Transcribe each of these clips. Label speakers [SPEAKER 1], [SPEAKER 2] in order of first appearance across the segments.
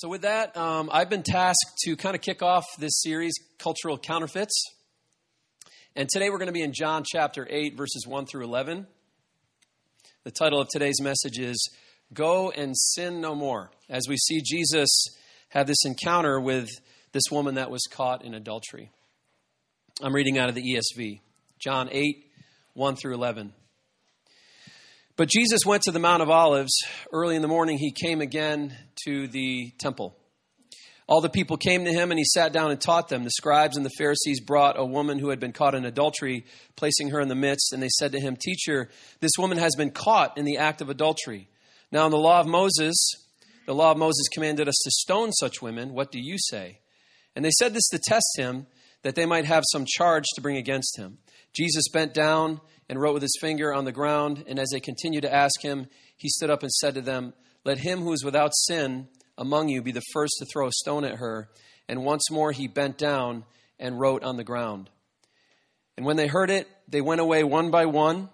[SPEAKER 1] So, with that, um, I've been tasked to kind of kick off this series, Cultural Counterfeits. And today we're going to be in John chapter 8, verses 1 through 11. The title of today's message is Go and Sin No More, as we see Jesus have this encounter with this woman that was caught in adultery. I'm reading out of the ESV, John 8, 1 through 11. But Jesus went to the Mount of Olives. Early in the morning, he came again to the temple. All the people came to him, and he sat down and taught them. The scribes and the Pharisees brought a woman who had been caught in adultery, placing her in the midst, and they said to him, Teacher, this woman has been caught in the act of adultery. Now, in the law of Moses, the law of Moses commanded us to stone such women. What do you say? And they said this to test him, that they might have some charge to bring against him. Jesus bent down and wrote with his finger on the ground. And as they continued to ask him, he stood up and said to them, Let him who is without sin among you be the first to throw a stone at her. And once more he bent down and wrote on the ground. And when they heard it, they went away one by one,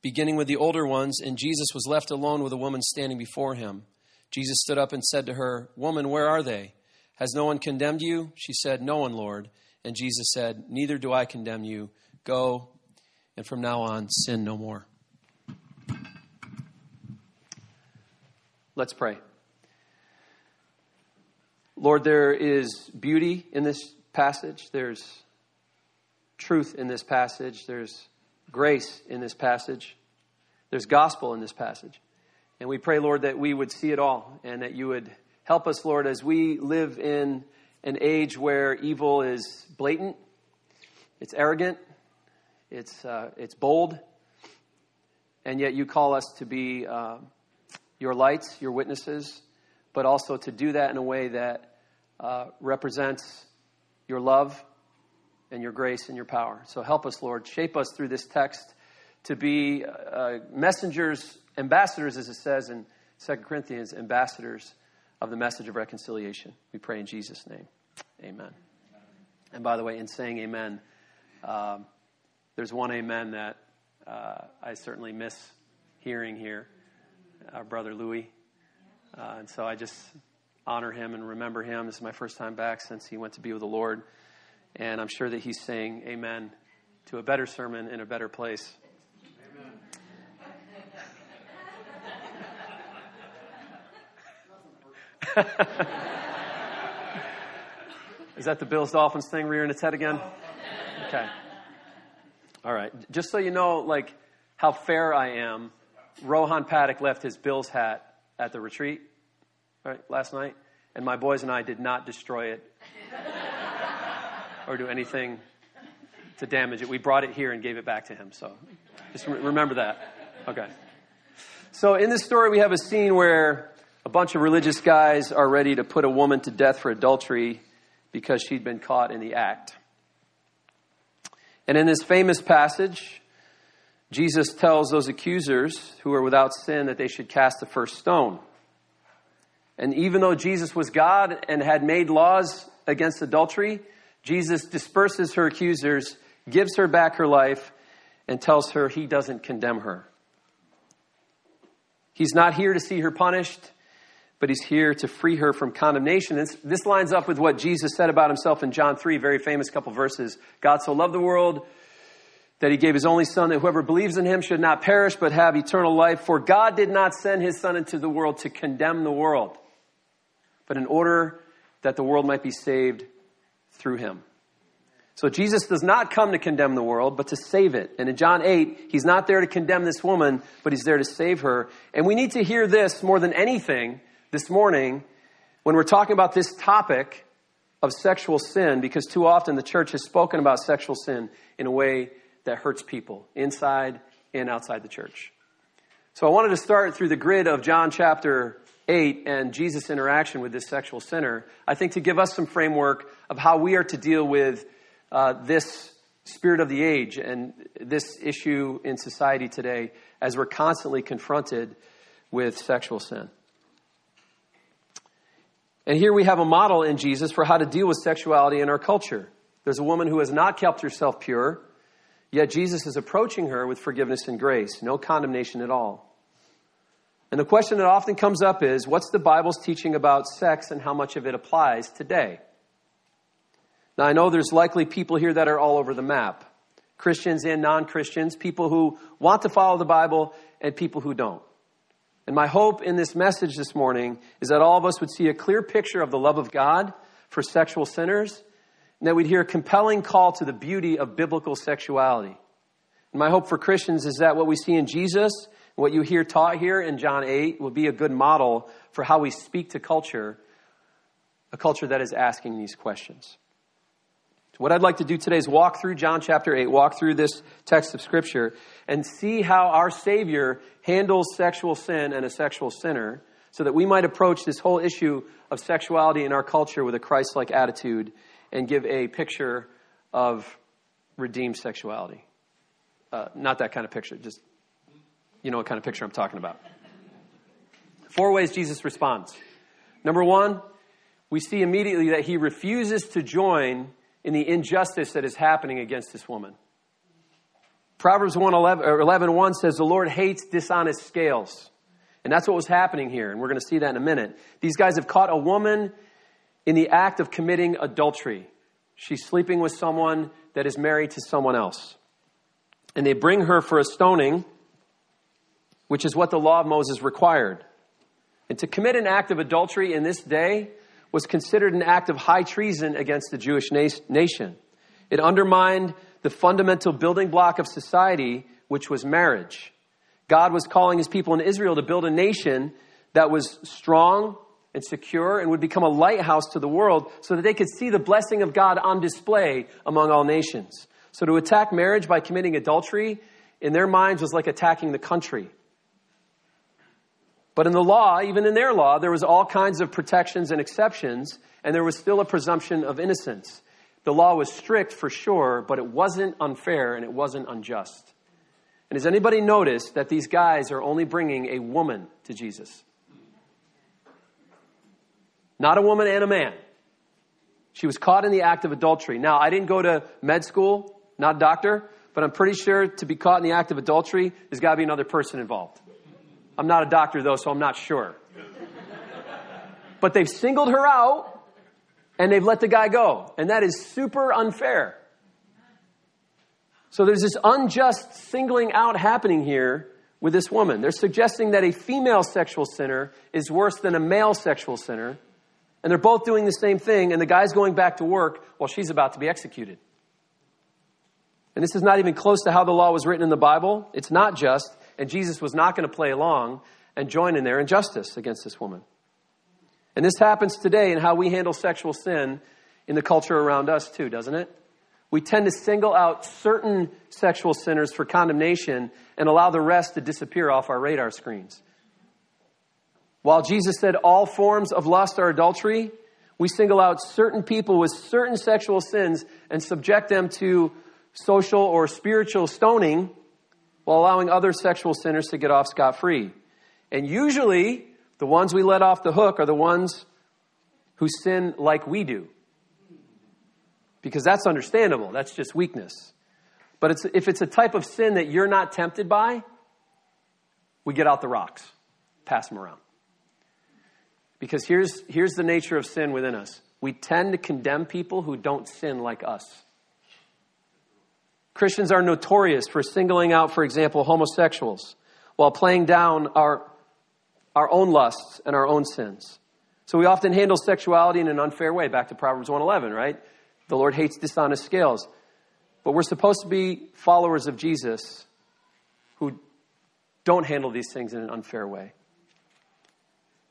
[SPEAKER 1] beginning with the older ones, and Jesus was left alone with a woman standing before him. Jesus stood up and said to her, Woman, where are they? Has no one condemned you? She said, No one, Lord. And Jesus said, Neither do I condemn you. Go and from now on, sin no more. Let's pray. Lord, there is beauty in this passage. There's truth in this passage. There's grace in this passage. There's gospel in this passage. And we pray, Lord, that we would see it all and that you would help us, Lord, as we live in an age where evil is blatant, it's arrogant, it's, uh, it's bold, and yet you call us to be uh, your lights, your witnesses, but also to do that in a way that uh, represents your love and your grace and your power. So help us, Lord. Shape us through this text to be uh, messengers, ambassadors, as it says in 2 Corinthians, ambassadors of the message of reconciliation. We pray in Jesus' name. Amen. And by the way, in saying amen, um, there's one amen that uh, I certainly miss hearing here, our brother Louis. Uh, and so I just honor him and remember him. This is my first time back since he went to be with the Lord. And I'm sure that he's saying amen to a better sermon in a better place. Amen. Is that the Bills Dolphins thing rearing its head again? Okay. All right. Just so you know, like, how fair I am, Rohan Paddock left his Bills hat at the retreat right, last night, and my boys and I did not destroy it or do anything to damage it. We brought it here and gave it back to him. So just re- remember that. Okay. So in this story, we have a scene where a bunch of religious guys are ready to put a woman to death for adultery because she'd been caught in the act. And in this famous passage, Jesus tells those accusers who are without sin that they should cast the first stone. And even though Jesus was God and had made laws against adultery, Jesus disperses her accusers, gives her back her life, and tells her he doesn't condemn her. He's not here to see her punished but he's here to free her from condemnation. This, this lines up with what Jesus said about himself in John 3, very famous couple verses. God so loved the world that he gave his only son that whoever believes in him should not perish but have eternal life. For God did not send his son into the world to condemn the world, but in order that the world might be saved through him. So Jesus does not come to condemn the world, but to save it. And in John 8, he's not there to condemn this woman, but he's there to save her. And we need to hear this more than anything this morning when we're talking about this topic of sexual sin because too often the church has spoken about sexual sin in a way that hurts people inside and outside the church. So I wanted to start through the grid of John chapter 8 and Jesus' interaction with this sexual sinner, I think to give us some framework of how we are to deal with uh, this spirit of the age and this issue in society today as we're constantly confronted with sexual sin. And here we have a model in Jesus for how to deal with sexuality in our culture. There's a woman who has not kept herself pure, yet Jesus is approaching her with forgiveness and grace, no condemnation at all. And the question that often comes up is what's the Bible's teaching about sex and how much of it applies today? Now, I know there's likely people here that are all over the map Christians and non Christians, people who want to follow the Bible and people who don't. And my hope in this message this morning is that all of us would see a clear picture of the love of God for sexual sinners, and that we'd hear a compelling call to the beauty of biblical sexuality. And my hope for Christians is that what we see in Jesus, what you hear taught here in John 8, will be a good model for how we speak to culture, a culture that is asking these questions. What I'd like to do today is walk through John chapter 8, walk through this text of Scripture, and see how our Savior handles sexual sin and a sexual sinner so that we might approach this whole issue of sexuality in our culture with a Christ like attitude and give a picture of redeemed sexuality. Uh, not that kind of picture, just you know what kind of picture I'm talking about. Four ways Jesus responds. Number one, we see immediately that he refuses to join in the injustice that is happening against this woman. Proverbs 1 11, 1 says, The Lord hates dishonest scales. And that's what was happening here, and we're going to see that in a minute. These guys have caught a woman in the act of committing adultery. She's sleeping with someone that is married to someone else. And they bring her for a stoning, which is what the law of Moses required. And to commit an act of adultery in this day was considered an act of high treason against the Jewish nation. It undermined the fundamental building block of society, which was marriage. God was calling his people in Israel to build a nation that was strong and secure and would become a lighthouse to the world so that they could see the blessing of God on display among all nations. So to attack marriage by committing adultery in their minds was like attacking the country. But in the law, even in their law, there was all kinds of protections and exceptions, and there was still a presumption of innocence. The law was strict for sure, but it wasn't unfair and it wasn't unjust. And has anybody noticed that these guys are only bringing a woman to Jesus? Not a woman and a man. She was caught in the act of adultery. Now, I didn't go to med school, not a doctor, but I'm pretty sure to be caught in the act of adultery, there's got to be another person involved. I'm not a doctor, though, so I'm not sure. But they've singled her out and they've let the guy go. And that is super unfair. So there's this unjust singling out happening here with this woman. They're suggesting that a female sexual sinner is worse than a male sexual sinner. And they're both doing the same thing, and the guy's going back to work while she's about to be executed. And this is not even close to how the law was written in the Bible. It's not just and Jesus was not going to play along and join in their injustice against this woman. And this happens today in how we handle sexual sin in the culture around us, too, doesn't it? We tend to single out certain sexual sinners for condemnation and allow the rest to disappear off our radar screens. While Jesus said all forms of lust are adultery, we single out certain people with certain sexual sins and subject them to social or spiritual stoning while allowing other sexual sinners to get off scot free. And usually, the ones we let off the hook are the ones who sin like we do. Because that's understandable, that's just weakness. But it's, if it's a type of sin that you're not tempted by, we get out the rocks, pass them around. Because here's, here's the nature of sin within us we tend to condemn people who don't sin like us. Christians are notorious for singling out, for example, homosexuals while playing down our, our own lusts and our own sins. So we often handle sexuality in an unfair way. Back to Proverbs 111, right? The Lord hates dishonest scales. But we're supposed to be followers of Jesus who don't handle these things in an unfair way.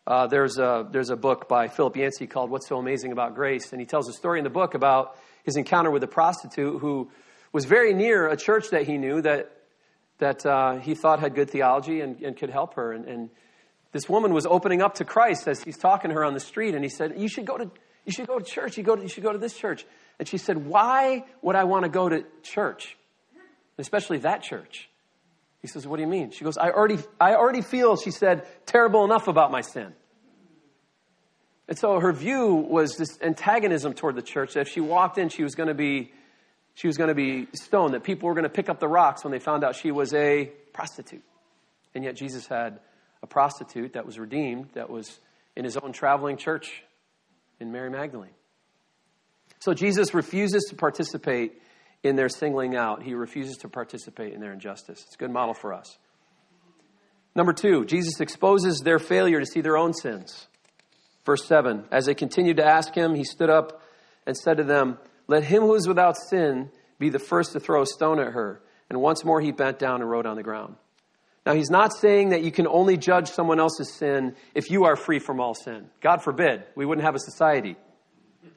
[SPEAKER 1] Uh, there's, a, there's a book by Philip Yancey called What's So Amazing About Grace, and he tells a story in the book about his encounter with a prostitute who was very near a church that he knew that, that uh, he thought had good theology and, and could help her. And, and, this woman was opening up to Christ as he's talking to her on the street, and he said, "You should go to you should go to church. You go to, you should go to this church." And she said, "Why would I want to go to church, especially that church?" He says, "What do you mean?" She goes, "I already I already feel," she said, "terrible enough about my sin." And so her view was this antagonism toward the church that if she walked in, she was going to be she was going to be stoned, that people were going to pick up the rocks when they found out she was a prostitute. And yet Jesus had a prostitute that was redeemed, that was in his own traveling church in Mary Magdalene. So Jesus refuses to participate in their singling out. He refuses to participate in their injustice. It's a good model for us. Number two, Jesus exposes their failure to see their own sins. Verse 7 As they continued to ask him, he stood up and said to them, Let him who is without sin be the first to throw a stone at her. And once more he bent down and wrote on the ground. Now, he's not saying that you can only judge someone else's sin if you are free from all sin. God forbid, we wouldn't have a society.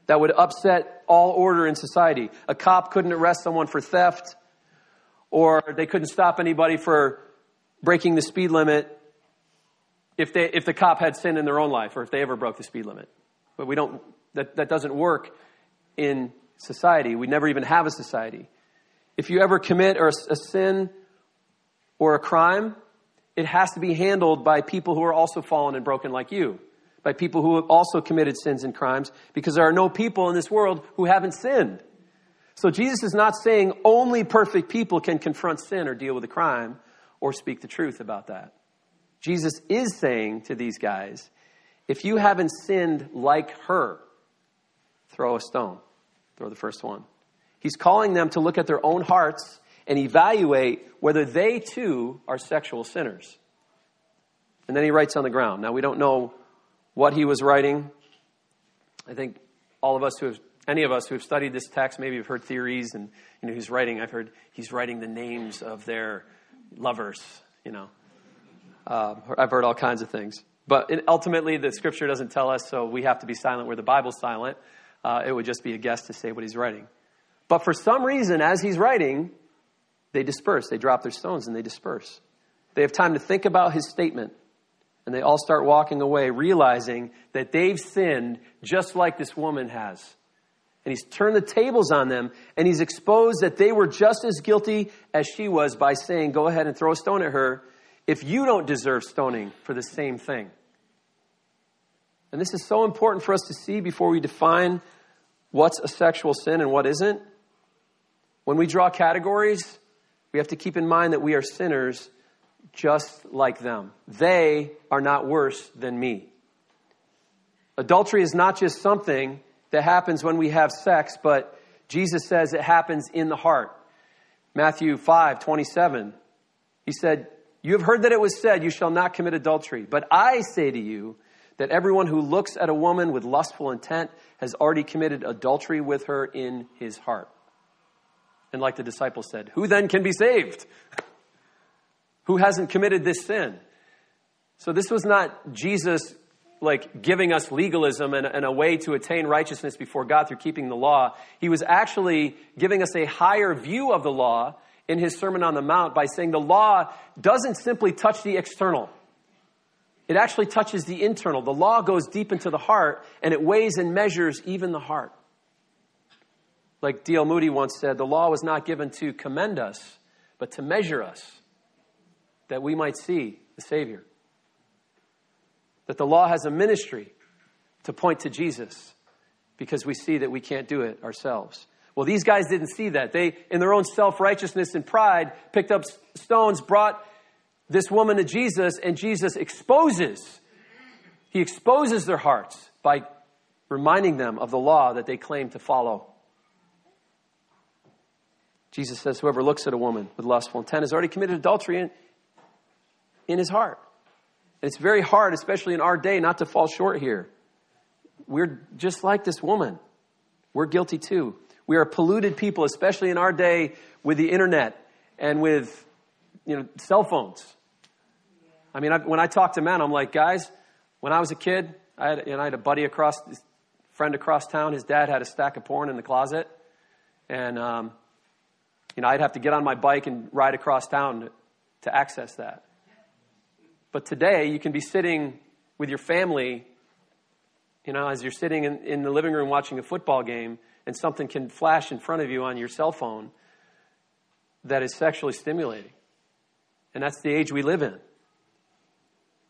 [SPEAKER 1] That would upset all order in society. A cop couldn't arrest someone for theft, or they couldn't stop anybody for breaking the speed limit if, they, if the cop had sin in their own life or if they ever broke the speed limit. But we don't, that, that doesn't work in society. We never even have a society. If you ever commit a, a sin or a crime, it has to be handled by people who are also fallen and broken like you, by people who have also committed sins and crimes, because there are no people in this world who haven't sinned. So Jesus is not saying only perfect people can confront sin or deal with a crime or speak the truth about that. Jesus is saying to these guys, if you haven't sinned like her, throw a stone. Throw the first one. He's calling them to look at their own hearts and evaluate whether they too are sexual sinners. And then he writes on the ground. Now, we don't know what he was writing. I think all of us who have, any of us who have studied this text, maybe have heard theories and, you know, he's writing, I've heard he's writing the names of their lovers, you know. Uh, I've heard all kinds of things. But ultimately, the scripture doesn't tell us, so we have to be silent where the Bible's silent. Uh, it would just be a guess to say what he's writing. But for some reason, as he's writing, they disperse. They drop their stones and they disperse. They have time to think about his statement. And they all start walking away, realizing that they've sinned just like this woman has. And he's turned the tables on them, and he's exposed that they were just as guilty as she was by saying, Go ahead and throw a stone at her if you don't deserve stoning for the same thing. And this is so important for us to see before we define what's a sexual sin and what isn't. When we draw categories, we have to keep in mind that we are sinners just like them. They are not worse than me. Adultery is not just something that happens when we have sex, but Jesus says it happens in the heart. Matthew 5 27, he said, You have heard that it was said, You shall not commit adultery. But I say to you, that everyone who looks at a woman with lustful intent has already committed adultery with her in his heart. And like the disciples said, who then can be saved? who hasn't committed this sin? So this was not Jesus like giving us legalism and, and, a way to attain righteousness before God through keeping the law. He was actually giving us a higher view of the law in his Sermon on the Mount by saying the law doesn't simply touch the external. It actually touches the internal. The law goes deep into the heart and it weighs and measures even the heart. Like D.L. Moody once said, the law was not given to commend us, but to measure us, that we might see the Savior. That the law has a ministry to point to Jesus because we see that we can't do it ourselves. Well, these guys didn't see that. They, in their own self righteousness and pride, picked up stones, brought this woman to Jesus, and Jesus exposes, he exposes their hearts by reminding them of the law that they claim to follow. Jesus says, Whoever looks at a woman with lustful intent has already committed adultery in, in his heart. And it's very hard, especially in our day, not to fall short here. We're just like this woman. We're guilty too. We are polluted people, especially in our day with the internet and with you know, cell phones. I mean, I, when I talk to men, I'm like, guys, when I was a kid, I had, you know, I had a buddy across, friend across town. His dad had a stack of porn in the closet, and um, you know, I'd have to get on my bike and ride across town to, to access that. But today, you can be sitting with your family, you know, as you're sitting in, in the living room watching a football game, and something can flash in front of you on your cell phone that is sexually stimulating. And that's the age we live in.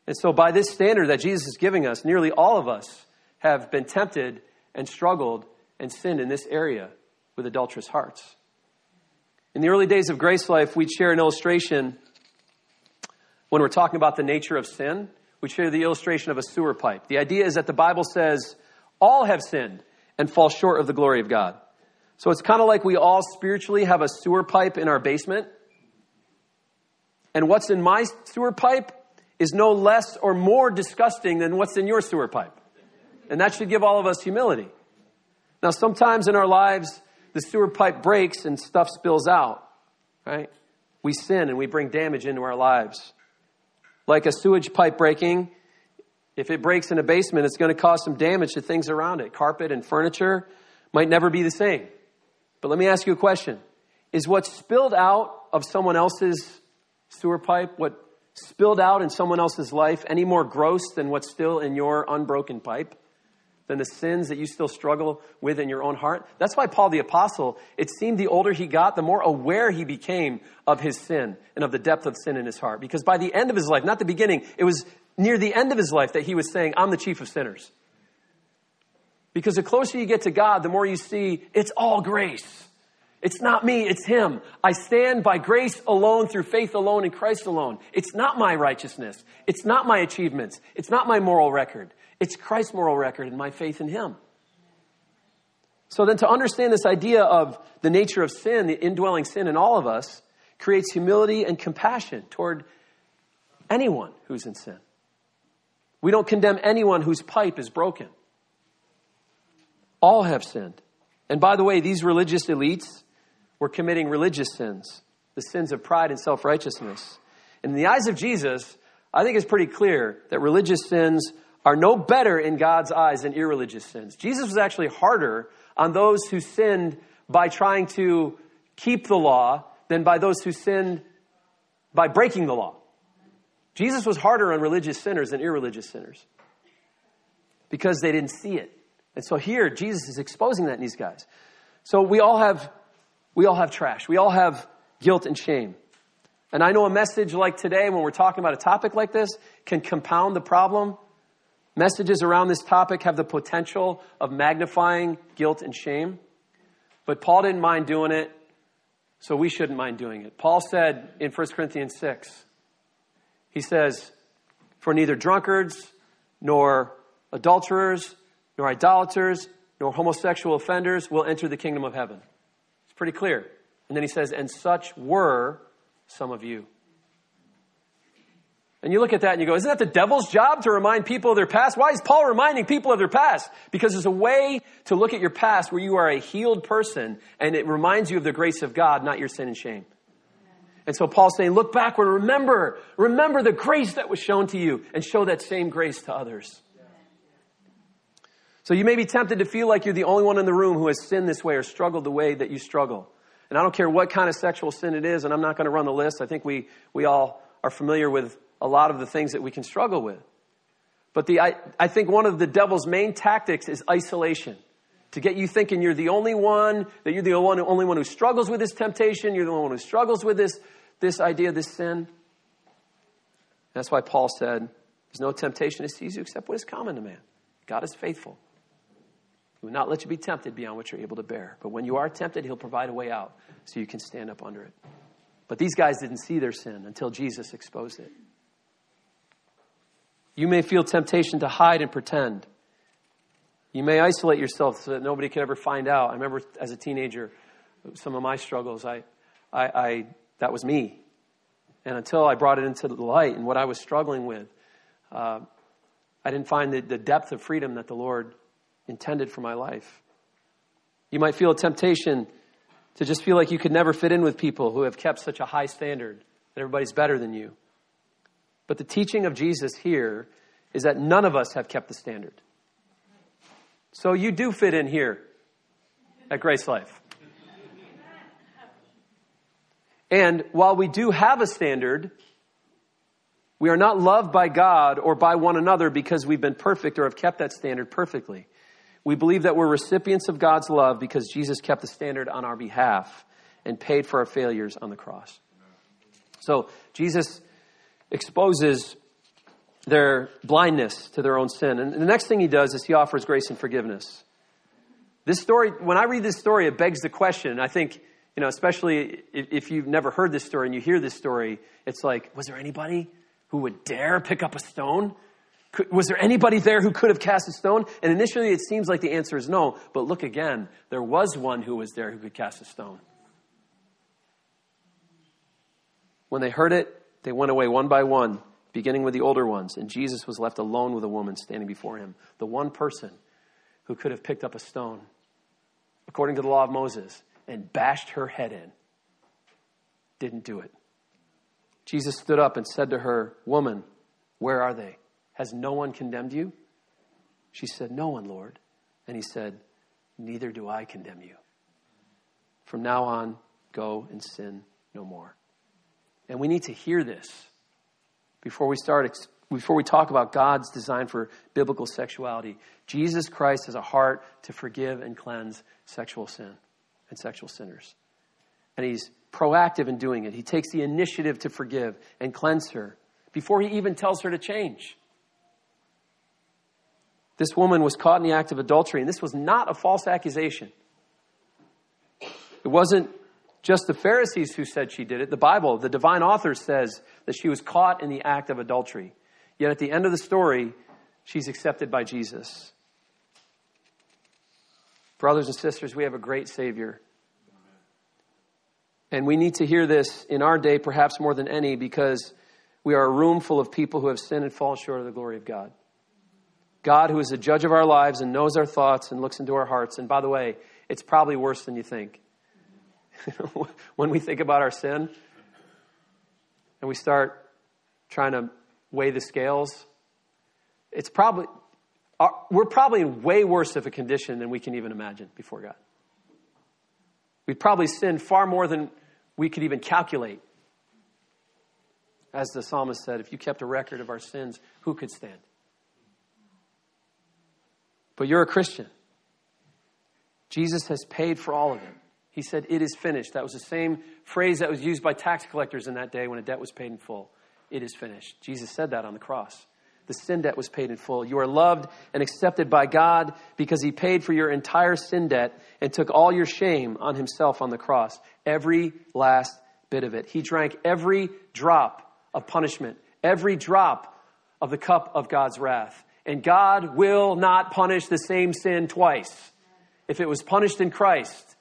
[SPEAKER 1] And so, by this standard that Jesus is giving us, nearly all of us have been tempted and struggled and sinned in this area with adulterous hearts. In the early days of GraceLife, we'd share an illustration when we're talking about the nature of sin, we share the illustration of a sewer pipe. The idea is that the Bible says all have sinned and fall short of the glory of God. So it's kind of like we all spiritually have a sewer pipe in our basement. And what's in my sewer pipe is no less or more disgusting than what's in your sewer pipe. And that should give all of us humility. Now, sometimes in our lives, the sewer pipe breaks and stuff spills out, right? We sin and we bring damage into our lives. Like a sewage pipe breaking, if it breaks in a basement, it's going to cause some damage to things around it. Carpet and furniture might never be the same. But let me ask you a question. Is what spilled out of someone else's sewer pipe, what spilled out in someone else's life, any more gross than what's still in your unbroken pipe? than the sins that you still struggle with in your own heart. That's why Paul the Apostle, it seemed the older he got, the more aware he became of his sin and of the depth of sin in his heart. Because by the end of his life, not the beginning, it was near the end of his life that he was saying, I'm the chief of sinners. Because the closer you get to God, the more you see it's all grace. It's not me, it's Him. I stand by grace alone, through faith alone, in Christ alone. It's not my righteousness. It's not my achievements. It's not my moral record. It's Christ's moral record and my faith in Him. So then, to understand this idea of the nature of sin, the indwelling sin in all of us, creates humility and compassion toward anyone who's in sin. We don't condemn anyone whose pipe is broken. All have sinned. And by the way, these religious elites were committing religious sins, the sins of pride and self righteousness. In the eyes of Jesus, I think it's pretty clear that religious sins are no better in God's eyes than irreligious sins. Jesus was actually harder on those who sinned by trying to keep the law than by those who sinned by breaking the law. Jesus was harder on religious sinners than irreligious sinners because they didn't see it. And so here, Jesus is exposing that in these guys. So we all have, we all have trash. We all have guilt and shame. And I know a message like today, when we're talking about a topic like this, can compound the problem Messages around this topic have the potential of magnifying guilt and shame, but Paul didn't mind doing it, so we shouldn't mind doing it. Paul said in 1 Corinthians 6, he says, For neither drunkards, nor adulterers, nor idolaters, nor homosexual offenders will enter the kingdom of heaven. It's pretty clear. And then he says, And such were some of you. And you look at that and you go, isn't that the devil's job to remind people of their past? Why is Paul reminding people of their past? Because it's a way to look at your past where you are a healed person and it reminds you of the grace of God, not your sin and shame. And so Paul's saying, look backward, remember, remember the grace that was shown to you and show that same grace to others. So you may be tempted to feel like you're the only one in the room who has sinned this way or struggled the way that you struggle. And I don't care what kind of sexual sin it is, and I'm not going to run the list. I think we, we all are familiar with a lot of the things that we can struggle with. But the, I, I think one of the devil's main tactics is isolation. To get you thinking you're the only one, that you're the only one, only one who struggles with this temptation, you're the only one who struggles with this, this idea, this sin. That's why Paul said, There's no temptation to seize you except what is common to man. God is faithful. He will not let you be tempted beyond what you're able to bear. But when you are tempted, he'll provide a way out so you can stand up under it. But these guys didn't see their sin until Jesus exposed it. You may feel temptation to hide and pretend. You may isolate yourself so that nobody can ever find out. I remember as a teenager, some of my struggles, I, I, I, that was me. And until I brought it into the light and what I was struggling with, uh, I didn't find the, the depth of freedom that the Lord intended for my life. You might feel a temptation to just feel like you could never fit in with people who have kept such a high standard, that everybody's better than you. But the teaching of Jesus here is that none of us have kept the standard. So you do fit in here at GraceLife. And while we do have a standard, we are not loved by God or by one another because we've been perfect or have kept that standard perfectly. We believe that we're recipients of God's love because Jesus kept the standard on our behalf and paid for our failures on the cross. So Jesus exposes their blindness to their own sin. And the next thing he does is he offers grace and forgiveness. This story, when I read this story, it begs the question. I think, you know, especially if you've never heard this story and you hear this story, it's like, was there anybody who would dare pick up a stone? Was there anybody there who could have cast a stone? And initially it seems like the answer is no, but look again. There was one who was there who could cast a stone. When they heard it, they went away one by one, beginning with the older ones, and Jesus was left alone with a woman standing before him, the one person who could have picked up a stone, according to the law of Moses, and bashed her head in. Didn't do it. Jesus stood up and said to her, Woman, where are they? Has no one condemned you? She said, No one, Lord. And he said, Neither do I condemn you. From now on, go and sin no more. And we need to hear this before we start before we talk about God's design for biblical sexuality. Jesus Christ has a heart to forgive and cleanse sexual sin and sexual sinners. And he's proactive in doing it. He takes the initiative to forgive and cleanse her before he even tells her to change. This woman was caught in the act of adultery, and this was not a false accusation. It wasn't just the Pharisees who said she did it. The Bible, the divine author says that she was caught in the act of adultery. Yet at the end of the story, she's accepted by Jesus. Brothers and sisters, we have a great Savior. And we need to hear this in our day, perhaps more than any, because we are a room full of people who have sinned and fallen short of the glory of God. God, who is the judge of our lives and knows our thoughts and looks into our hearts. And by the way, it's probably worse than you think. when we think about our sin and we start trying to weigh the scales, it's probably, uh, we're probably in way worse of a condition than we can even imagine before God. We've probably sin far more than we could even calculate. As the psalmist said, if you kept a record of our sins, who could stand? But you're a Christian. Jesus has paid for all of it. He said, It is finished. That was the same phrase that was used by tax collectors in that day when a debt was paid in full. It is finished. Jesus said that on the cross. The sin debt was paid in full. You are loved and accepted by God because He paid for your entire sin debt and took all your shame on Himself on the cross. Every last bit of it. He drank every drop of punishment, every drop of the cup of God's wrath. And God will not punish the same sin twice. If it was punished in Christ,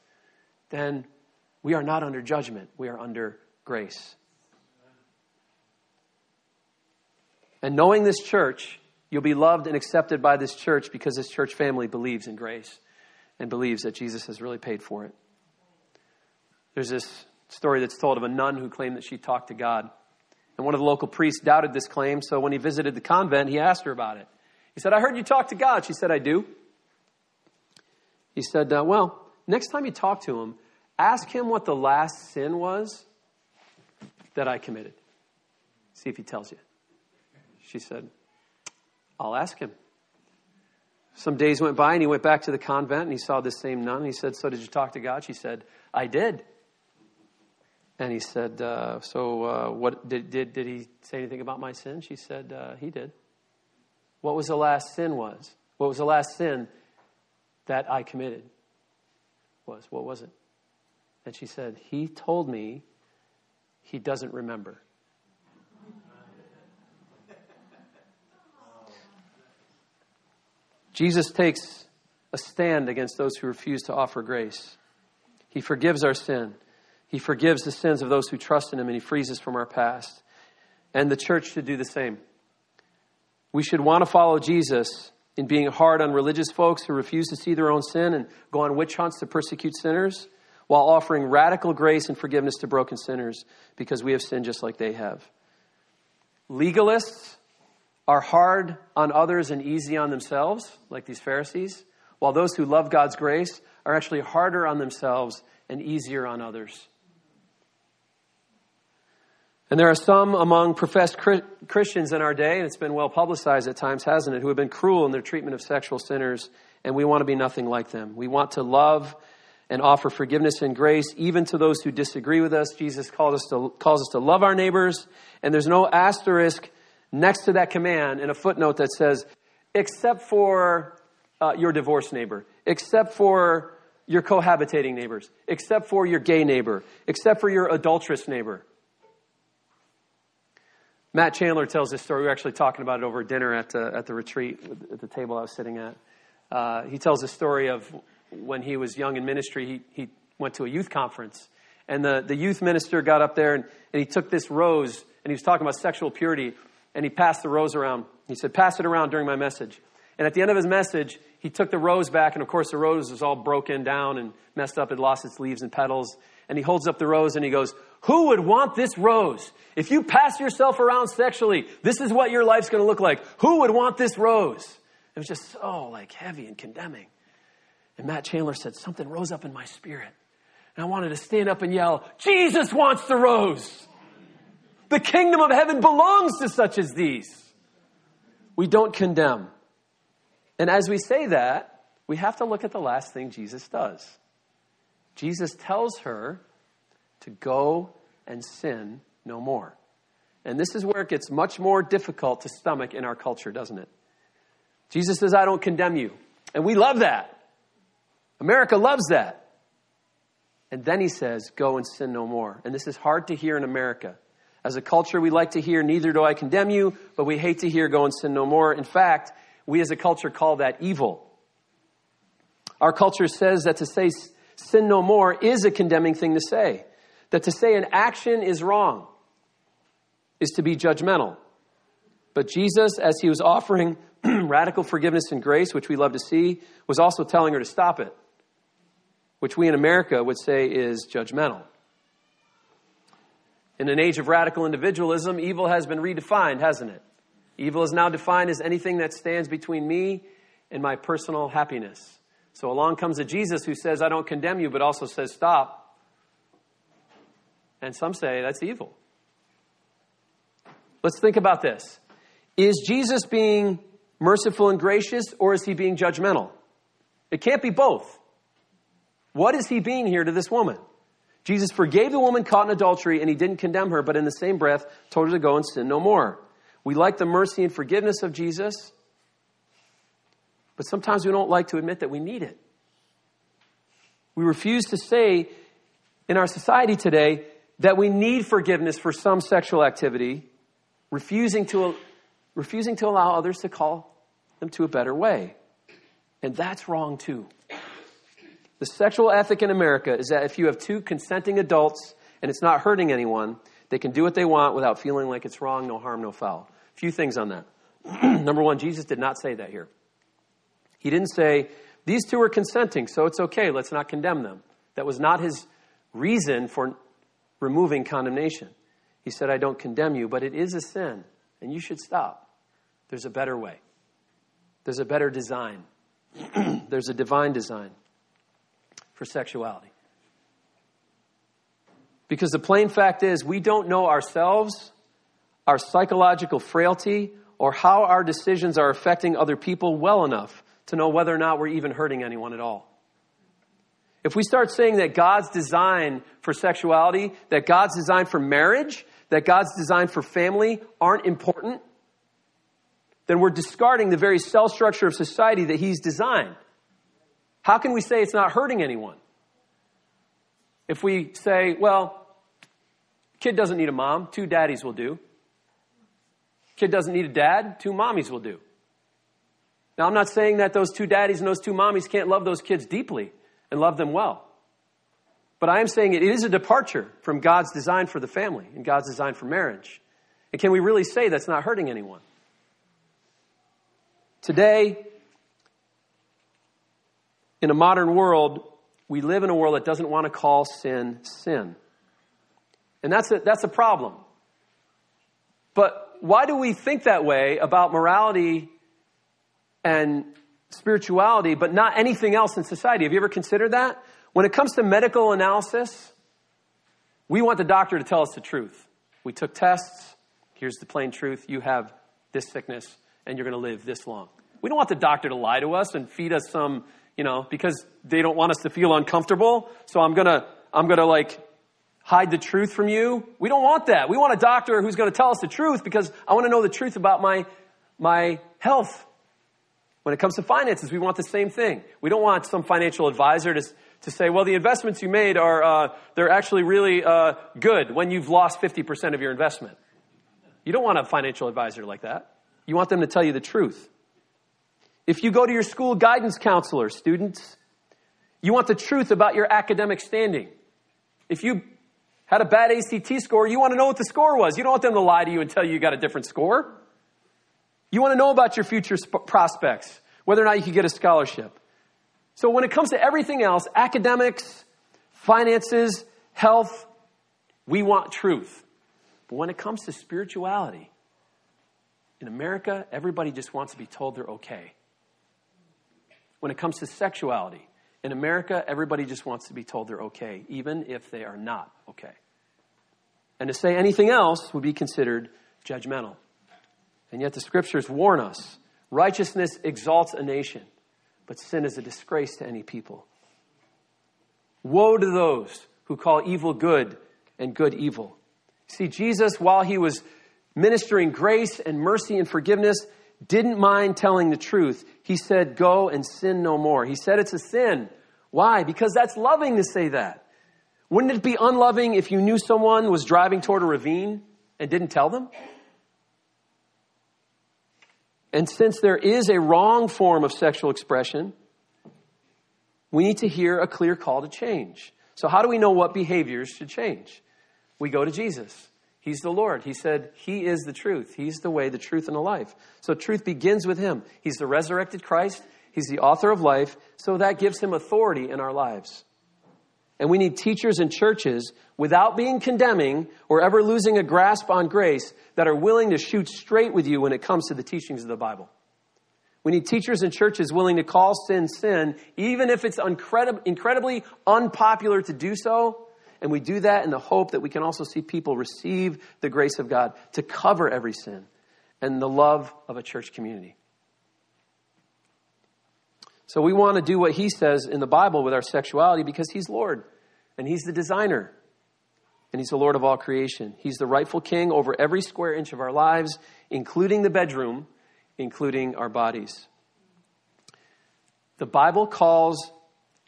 [SPEAKER 1] then we are not under judgment, we are under grace. And knowing this church, you'll be loved and accepted by this church because this church family believes in grace and believes that Jesus has really paid for it. There's this story that's told of a nun who claimed that she talked to God. And one of the local priests doubted this claim, so when he visited the convent, he asked her about it. He said, I heard you talk to God. She said, I do. He said, uh, Well, next time you talk to him, ask him what the last sin was that I committed. See if he tells you. She said, I'll ask him. Some days went by and he went back to the convent and he saw this same nun. And He said, So did you talk to God? She said, I did. And he said, uh, So uh, what did, did, did he say anything about my sin? She said, uh, He did what was the last sin was. What was the last sin that I committed? Was what was it? And she said, He told me he doesn't remember. Jesus takes a stand against those who refuse to offer grace. He forgives our sin. He forgives the sins of those who trust in Him, and He frees us from our past. And the church should do the same. We should want to follow Jesus in being hard on religious folks who refuse to see their own sin and go on witch hunts to persecute sinners, while offering radical grace and forgiveness to broken sinners because we have sinned just like they have. Legalists are hard on others and easy on themselves, like these Pharisees, while those who love God's grace are actually harder on themselves and easier on others. And there are some among professed Christians in our day, and it's been well publicized at times, hasn't it, who have been cruel in their treatment of sexual sinners, and we want to be nothing like them. We want to love and offer forgiveness and grace even to those who disagree with us. Jesus calls us to, calls us to love our neighbors, and there's no asterisk next to that command in a footnote that says, except for uh, your divorced neighbor, except for your cohabitating neighbors, except for your gay neighbor, except for your adulterous neighbor. Matt Chandler tells this story. We were actually talking about it over dinner at, uh, at the retreat, at the table I was sitting at. Uh, he tells the story of when he was young in ministry, he, he went to a youth conference. And the, the youth minister got up there and, and he took this rose and he was talking about sexual purity. And he passed the rose around. He said, Pass it around during my message. And at the end of his message, he took the rose back. And of course, the rose was all broken down and messed up. It lost its leaves and petals. And he holds up the rose and he goes, Who would want this rose? If you pass yourself around sexually, this is what your life's going to look like. Who would want this rose? It was just so like heavy and condemning. And Matt Chandler said, Something rose up in my spirit. And I wanted to stand up and yell, Jesus wants the rose. The kingdom of heaven belongs to such as these. We don't condemn. And as we say that, we have to look at the last thing Jesus does. Jesus tells her to go and sin no more. And this is where it gets much more difficult to stomach in our culture, doesn't it? Jesus says, I don't condemn you. And we love that. America loves that. And then he says, Go and sin no more. And this is hard to hear in America. As a culture, we like to hear, Neither do I condemn you, but we hate to hear, Go and sin no more. In fact, we as a culture call that evil. Our culture says that to say sin no more is a condemning thing to say. That to say an action is wrong is to be judgmental. But Jesus, as he was offering radical forgiveness and grace, which we love to see, was also telling her to stop it, which we in America would say is judgmental. In an age of radical individualism, evil has been redefined, hasn't it? Evil is now defined as anything that stands between me and my personal happiness. So along comes a Jesus who says, I don't condemn you, but also says, stop. And some say that's evil. Let's think about this. Is Jesus being merciful and gracious, or is he being judgmental? It can't be both. What is he being here to this woman? Jesus forgave the woman caught in adultery and he didn't condemn her, but in the same breath told her to go and sin no more. We like the mercy and forgiveness of Jesus, but sometimes we don't like to admit that we need it. We refuse to say in our society today that we need forgiveness for some sexual activity, refusing to, refusing to allow others to call them to a better way. And that's wrong too. The sexual ethic in America is that if you have two consenting adults and it's not hurting anyone, they can do what they want without feeling like it's wrong, no harm, no foul. A few things on that. Number one, Jesus did not say that here. He didn't say, these two are consenting, so it's okay, let's not condemn them. That was not his reason for removing condemnation. He said, I don't condemn you, but it is a sin, and you should stop. There's a better way, there's a better design, there's a divine design for sexuality. Because the plain fact is, we don't know ourselves, our psychological frailty, or how our decisions are affecting other people well enough to know whether or not we're even hurting anyone at all. If we start saying that God's design for sexuality, that God's design for marriage, that God's design for family aren't important, then we're discarding the very cell structure of society that He's designed. How can we say it's not hurting anyone? If we say, well, kid doesn't need a mom, two daddies will do. Kid doesn't need a dad, two mommies will do. Now, I'm not saying that those two daddies and those two mommies can't love those kids deeply and love them well. But I am saying it is a departure from God's design for the family and God's design for marriage. And can we really say that's not hurting anyone? Today, in a modern world, we live in a world that doesn't want to call sin sin. And that's a, that's a problem. But why do we think that way about morality and spirituality, but not anything else in society? Have you ever considered that? When it comes to medical analysis, we want the doctor to tell us the truth. We took tests. Here's the plain truth. You have this sickness, and you're going to live this long. We don't want the doctor to lie to us and feed us some you know, because they don't want us to feel uncomfortable. So I'm gonna, I'm gonna like hide the truth from you. We don't want that. We want a doctor who's gonna tell us the truth because I want to know the truth about my, my health. When it comes to finances, we want the same thing. We don't want some financial advisor to, to say, well, the investments you made are, uh, they're actually really uh, good when you've lost 50% of your investment. You don't want a financial advisor like that. You want them to tell you the truth. If you go to your school guidance counselor, students, you want the truth about your academic standing. If you had a bad ACT score, you want to know what the score was. You don't want them to lie to you and tell you you got a different score. You want to know about your future sp- prospects, whether or not you can get a scholarship. So when it comes to everything else, academics, finances, health, we want truth. But when it comes to spirituality, in America, everybody just wants to be told they're okay. When it comes to sexuality, in America, everybody just wants to be told they're okay, even if they are not okay. And to say anything else would be considered judgmental. And yet the scriptures warn us righteousness exalts a nation, but sin is a disgrace to any people. Woe to those who call evil good and good evil. See, Jesus, while he was ministering grace and mercy and forgiveness, didn't mind telling the truth. He said, Go and sin no more. He said it's a sin. Why? Because that's loving to say that. Wouldn't it be unloving if you knew someone was driving toward a ravine and didn't tell them? And since there is a wrong form of sexual expression, we need to hear a clear call to change. So, how do we know what behaviors should change? We go to Jesus. He's the Lord. He said, He is the truth. He's the way, the truth, and the life. So, truth begins with Him. He's the resurrected Christ. He's the author of life. So, that gives Him authority in our lives. And we need teachers and churches, without being condemning or ever losing a grasp on grace, that are willing to shoot straight with you when it comes to the teachings of the Bible. We need teachers and churches willing to call sin sin, even if it's incredibly unpopular to do so. And we do that in the hope that we can also see people receive the grace of God to cover every sin and the love of a church community. So we want to do what he says in the Bible with our sexuality because he's Lord and he's the designer and he's the Lord of all creation. He's the rightful king over every square inch of our lives, including the bedroom including our bodies. The Bible calls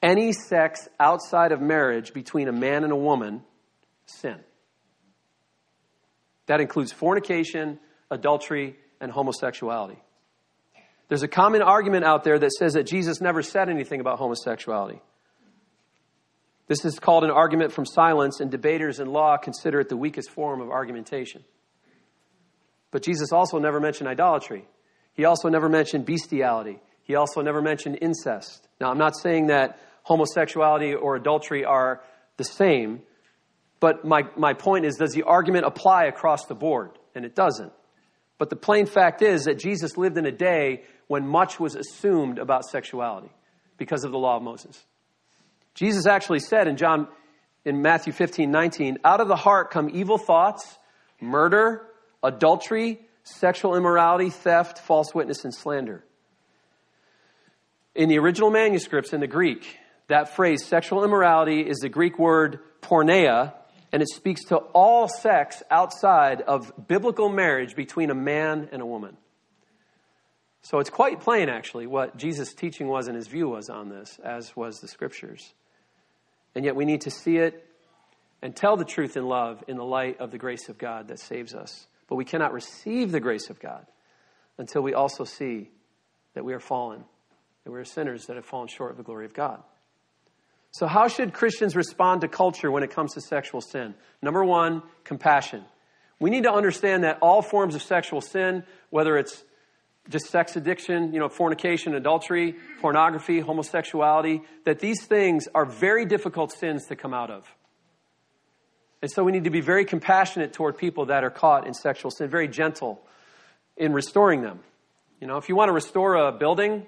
[SPEAKER 1] any sex outside of marriage between a man and a woman sin. That includes fornication, adultery, and homosexuality. There's a common argument out there that says that Jesus never said anything about homosexuality. This is called an argument from silence, and debaters in law consider it the weakest form of argumentation. But Jesus also never mentioned idolatry. He also never mentioned bestiality. He also never mentioned incest. Now, I'm not saying that homosexuality or adultery are the same, but my, my point is does the argument apply across the board? And it doesn't. But the plain fact is that Jesus lived in a day when much was assumed about sexuality because of the law of Moses. Jesus actually said in John in Matthew 15, 19, out of the heart come evil thoughts, murder, adultery, sexual immorality, theft, false witness, and slander. In the original manuscripts in the Greek, that phrase, sexual immorality, is the Greek word porneia, and it speaks to all sex outside of biblical marriage between a man and a woman. So it's quite plain, actually, what Jesus' teaching was and his view was on this, as was the scriptures. And yet we need to see it and tell the truth in love in the light of the grace of God that saves us. But we cannot receive the grace of God until we also see that we are fallen, that we are sinners that have fallen short of the glory of God. So, how should Christians respond to culture when it comes to sexual sin? Number one, compassion. We need to understand that all forms of sexual sin, whether it's just sex addiction, you know, fornication, adultery, pornography, homosexuality, that these things are very difficult sins to come out of. And so we need to be very compassionate toward people that are caught in sexual sin, very gentle in restoring them. You know, if you want to restore a building,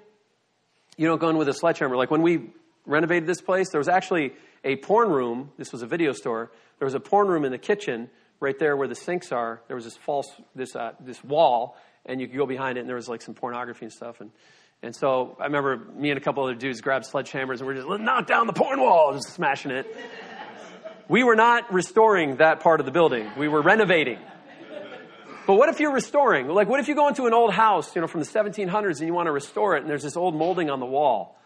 [SPEAKER 1] you don't go in with a sledgehammer. Like when we renovated this place, there was actually a porn room. This was a video store. There was a porn room in the kitchen right there where the sinks are. There was this false, this, uh, this wall, and you could go behind it, and there was like some pornography and stuff. And, and so I remember me and a couple other dudes grabbed sledgehammers, and we are just, knock down the porn wall, just smashing it. We were not restoring that part of the building. We were renovating. But what if you're restoring? Like, what if you go into an old house, you know, from the 1700s and you want to restore it and there's this old molding on the wall,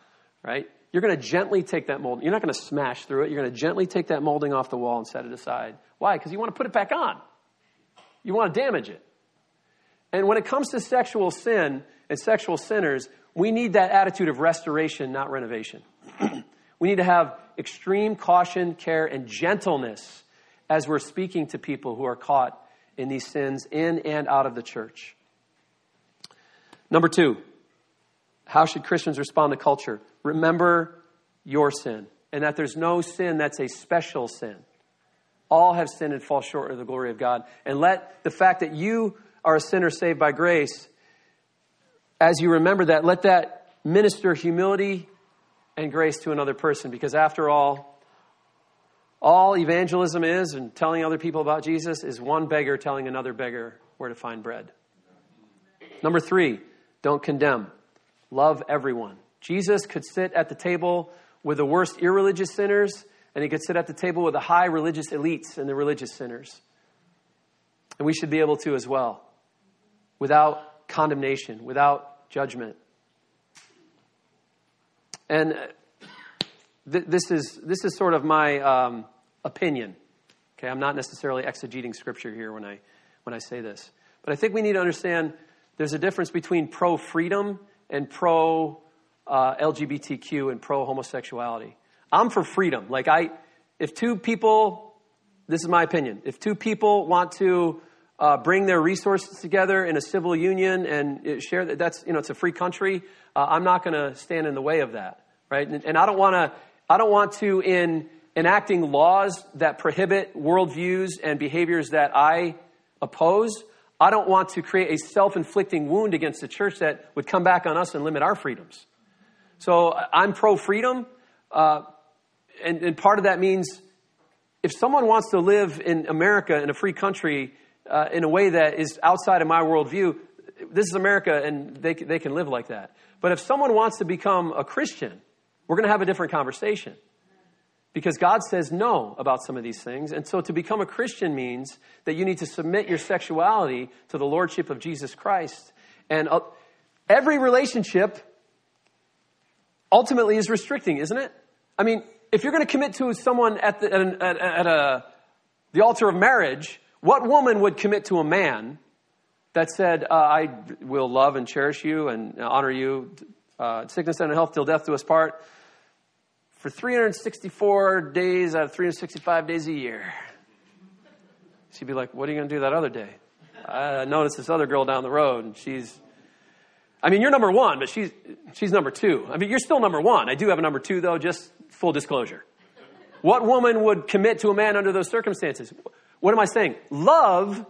[SPEAKER 1] right? You're going to gently take that mold. You're not going to smash through it. You're going to gently take that molding off the wall and set it aside. Why? Because you want to put it back on. You want to damage it. And when it comes to sexual sin and sexual sinners, we need that attitude of restoration, not renovation. we need to have extreme caution, care, and gentleness as we're speaking to people who are caught in these sins in and out of the church. Number two, how should Christians respond to culture? Remember your sin, and that there's no sin that's a special sin. All have sinned and fall short of the glory of God. And let the fact that you are a sinner saved by grace, as you remember that, let that minister humility and grace to another person. Because after all, all evangelism is and telling other people about Jesus is one beggar telling another beggar where to find bread. Number three, don't condemn. Love everyone. Jesus could sit at the table with the worst irreligious sinners, and he could sit at the table with the high religious elites and the religious sinners. And we should be able to as well, without condemnation, without judgment. And th- this, is, this is sort of my um, opinion. Okay, I'm not necessarily exegeting scripture here when I, when I say this. But I think we need to understand there's a difference between pro freedom and pro uh, LGBTQ and pro homosexuality. I'm for freedom. Like I, if two people, this is my opinion, if two people want to uh, bring their resources together in a civil union and share that, that's you know it's a free country. Uh, I'm not going to stand in the way of that, right? And, and I don't want to. I don't want to in enacting laws that prohibit worldviews and behaviors that I oppose. I don't want to create a self inflicting wound against the church that would come back on us and limit our freedoms. So I'm pro freedom, uh, and, and, part of that means if someone wants to live in America, in a free country, uh, in a way that is outside of my worldview, this is America and they, they can live like that. But if someone wants to become a Christian, we're going to have a different conversation. Because God says no about some of these things. And so to become a Christian means that you need to submit your sexuality to the Lordship of Jesus Christ. And uh, every relationship ultimately is restricting, isn't it? I mean, if you're going to commit to someone at, the, at, an, at, at a, the altar of marriage, what woman would commit to a man that said, uh, I will love and cherish you and honor you, uh, sickness and health till death do us part, for 364 days out of 365 days a year? She'd be like, What are you going to do that other day? I noticed this other girl down the road, and she's I mean, you're number one, but she's, she's number two. I mean, you're still number one. I do have a number two, though, just full disclosure. What woman would commit to a man under those circumstances? What am I saying? Love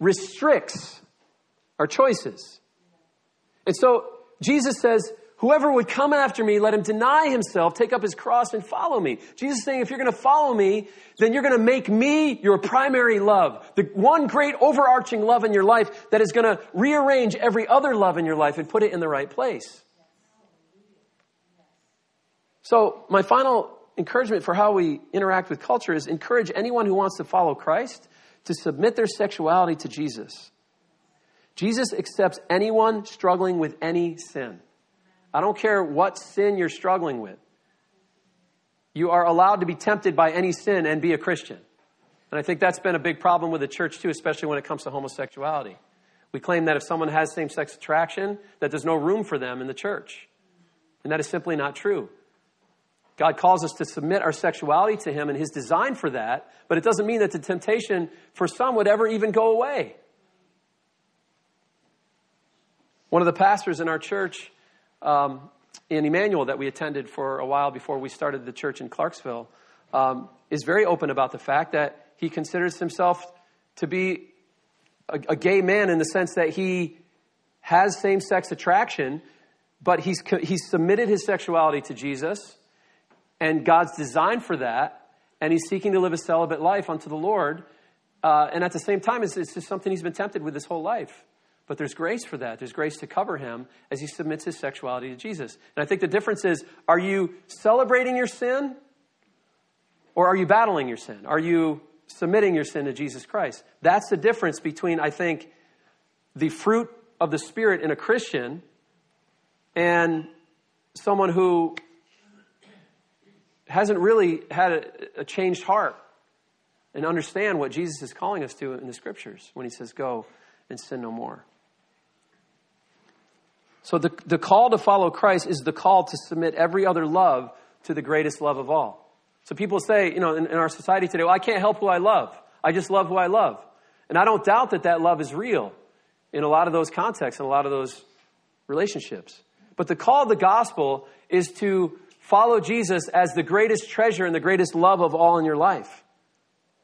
[SPEAKER 1] restricts our choices. And so Jesus says, Whoever would come after me, let him deny himself, take up his cross, and follow me. Jesus is saying, if you're going to follow me, then you're going to make me your primary love. The one great overarching love in your life that is going to rearrange every other love in your life and put it in the right place. So, my final encouragement for how we interact with culture is encourage anyone who wants to follow Christ to submit their sexuality to Jesus. Jesus accepts anyone struggling with any sin. I don't care what sin you're struggling with. You are allowed to be tempted by any sin and be a Christian. And I think that's been a big problem with the church too, especially when it comes to homosexuality. We claim that if someone has same sex attraction, that there's no room for them in the church. And that is simply not true. God calls us to submit our sexuality to Him and His design for that, but it doesn't mean that the temptation for some would ever even go away. One of the pastors in our church um, in Emmanuel that we attended for a while before we started the church in Clarksville um, is very open about the fact that he considers himself to be a, a gay man in the sense that he has same sex attraction, but he's, he's submitted his sexuality to Jesus and God's design for that, and he's seeking to live a celibate life unto the Lord. Uh, and at the same time, it's, it's just something he's been tempted with his whole life. But there's grace for that. There's grace to cover him as he submits his sexuality to Jesus. And I think the difference is are you celebrating your sin or are you battling your sin? Are you submitting your sin to Jesus Christ? That's the difference between, I think, the fruit of the Spirit in a Christian and someone who hasn't really had a, a changed heart and understand what Jesus is calling us to in the scriptures when he says, Go and sin no more. So the, the call to follow Christ is the call to submit every other love to the greatest love of all. So people say, you know, in, in our society today, well, I can't help who I love. I just love who I love. And I don't doubt that that love is real in a lot of those contexts and a lot of those relationships. But the call of the gospel is to follow Jesus as the greatest treasure and the greatest love of all in your life.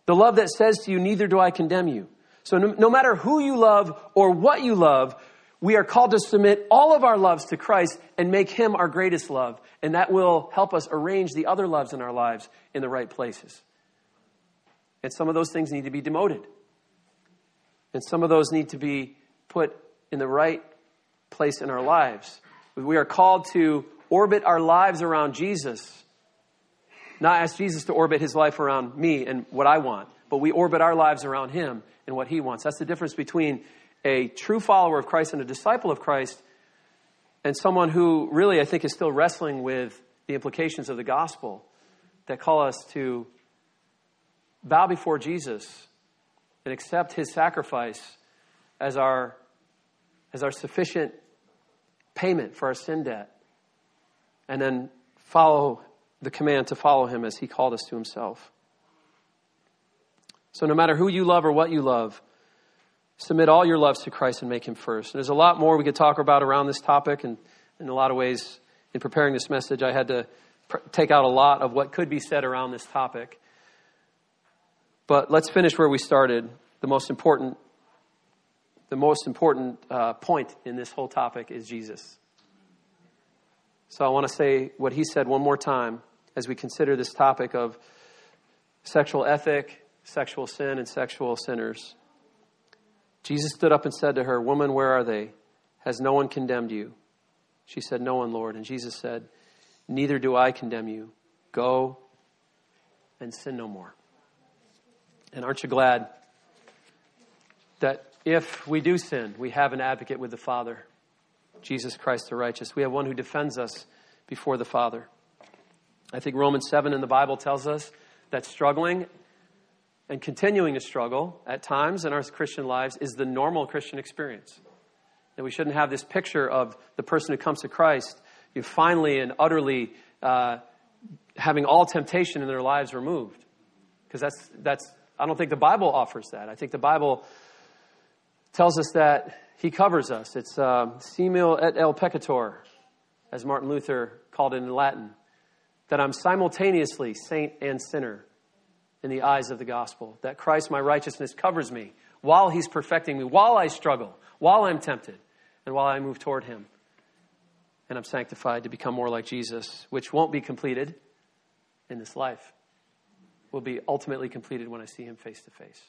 [SPEAKER 1] The love that says to you, neither do I condemn you. So no, no, matter who you love or what you love, we are called to submit all of our loves to Christ and make him our greatest love. And that will help us arrange the other loves in our lives in the right places. And some of those things need to be demoted. And some of those need to be put in the right place in our lives. We are called to orbit our lives around Jesus, not ask Jesus to orbit his life around me and what I want, but we orbit our lives around him and what he wants. That's the difference between a true follower of Christ and a disciple of Christ and someone who really, I think, is still wrestling with the implications of the gospel that call us to bow before Jesus and accept his sacrifice as our, as our sufficient payment for our sin debt, and then follow the command to follow him as he called us to himself. So, no matter who you love or what you love, submit all your loves to Christ and make him first. And there's a lot more we could talk about around this topic, and in a lot of ways, in preparing this message, I had to pr- take out a lot of what could be said around this topic. But let's finish where we started. The most important the most important uh, point in this whole topic is Jesus. So I want to say what he said one more time as we consider this topic of sexual ethic, sexual sin, and sexual sinners. Jesus stood up and said to her, Woman, where are they? Has no one condemned you? She said, No one, Lord. And Jesus said, Neither do I condemn you. Go and sin no more. And aren't you glad that if we do sin, we have an advocate with the Father, Jesus Christ the righteous. We have one who defends us before the Father. I think Romans 7 in the Bible tells us that struggling and continuing to struggle at times in our Christian lives is the normal Christian experience. That we shouldn't have this picture of the person who comes to Christ, you finally and utterly uh, having all temptation in their lives removed. Because that's, that's, I don't think the Bible offers that. I think the Bible tells us that he covers us. It's uh, simul iustus et peccator, as Martin Luther called it in Latin, that I'm simultaneously saint and sinner in the eyes of the gospel, that Christ, my righteousness, covers me while he's perfecting me, while I struggle, while I'm tempted, and while I move toward him. And I'm sanctified to become more like Jesus, which won't be completed in this life, will be ultimately completed when I see him face to face.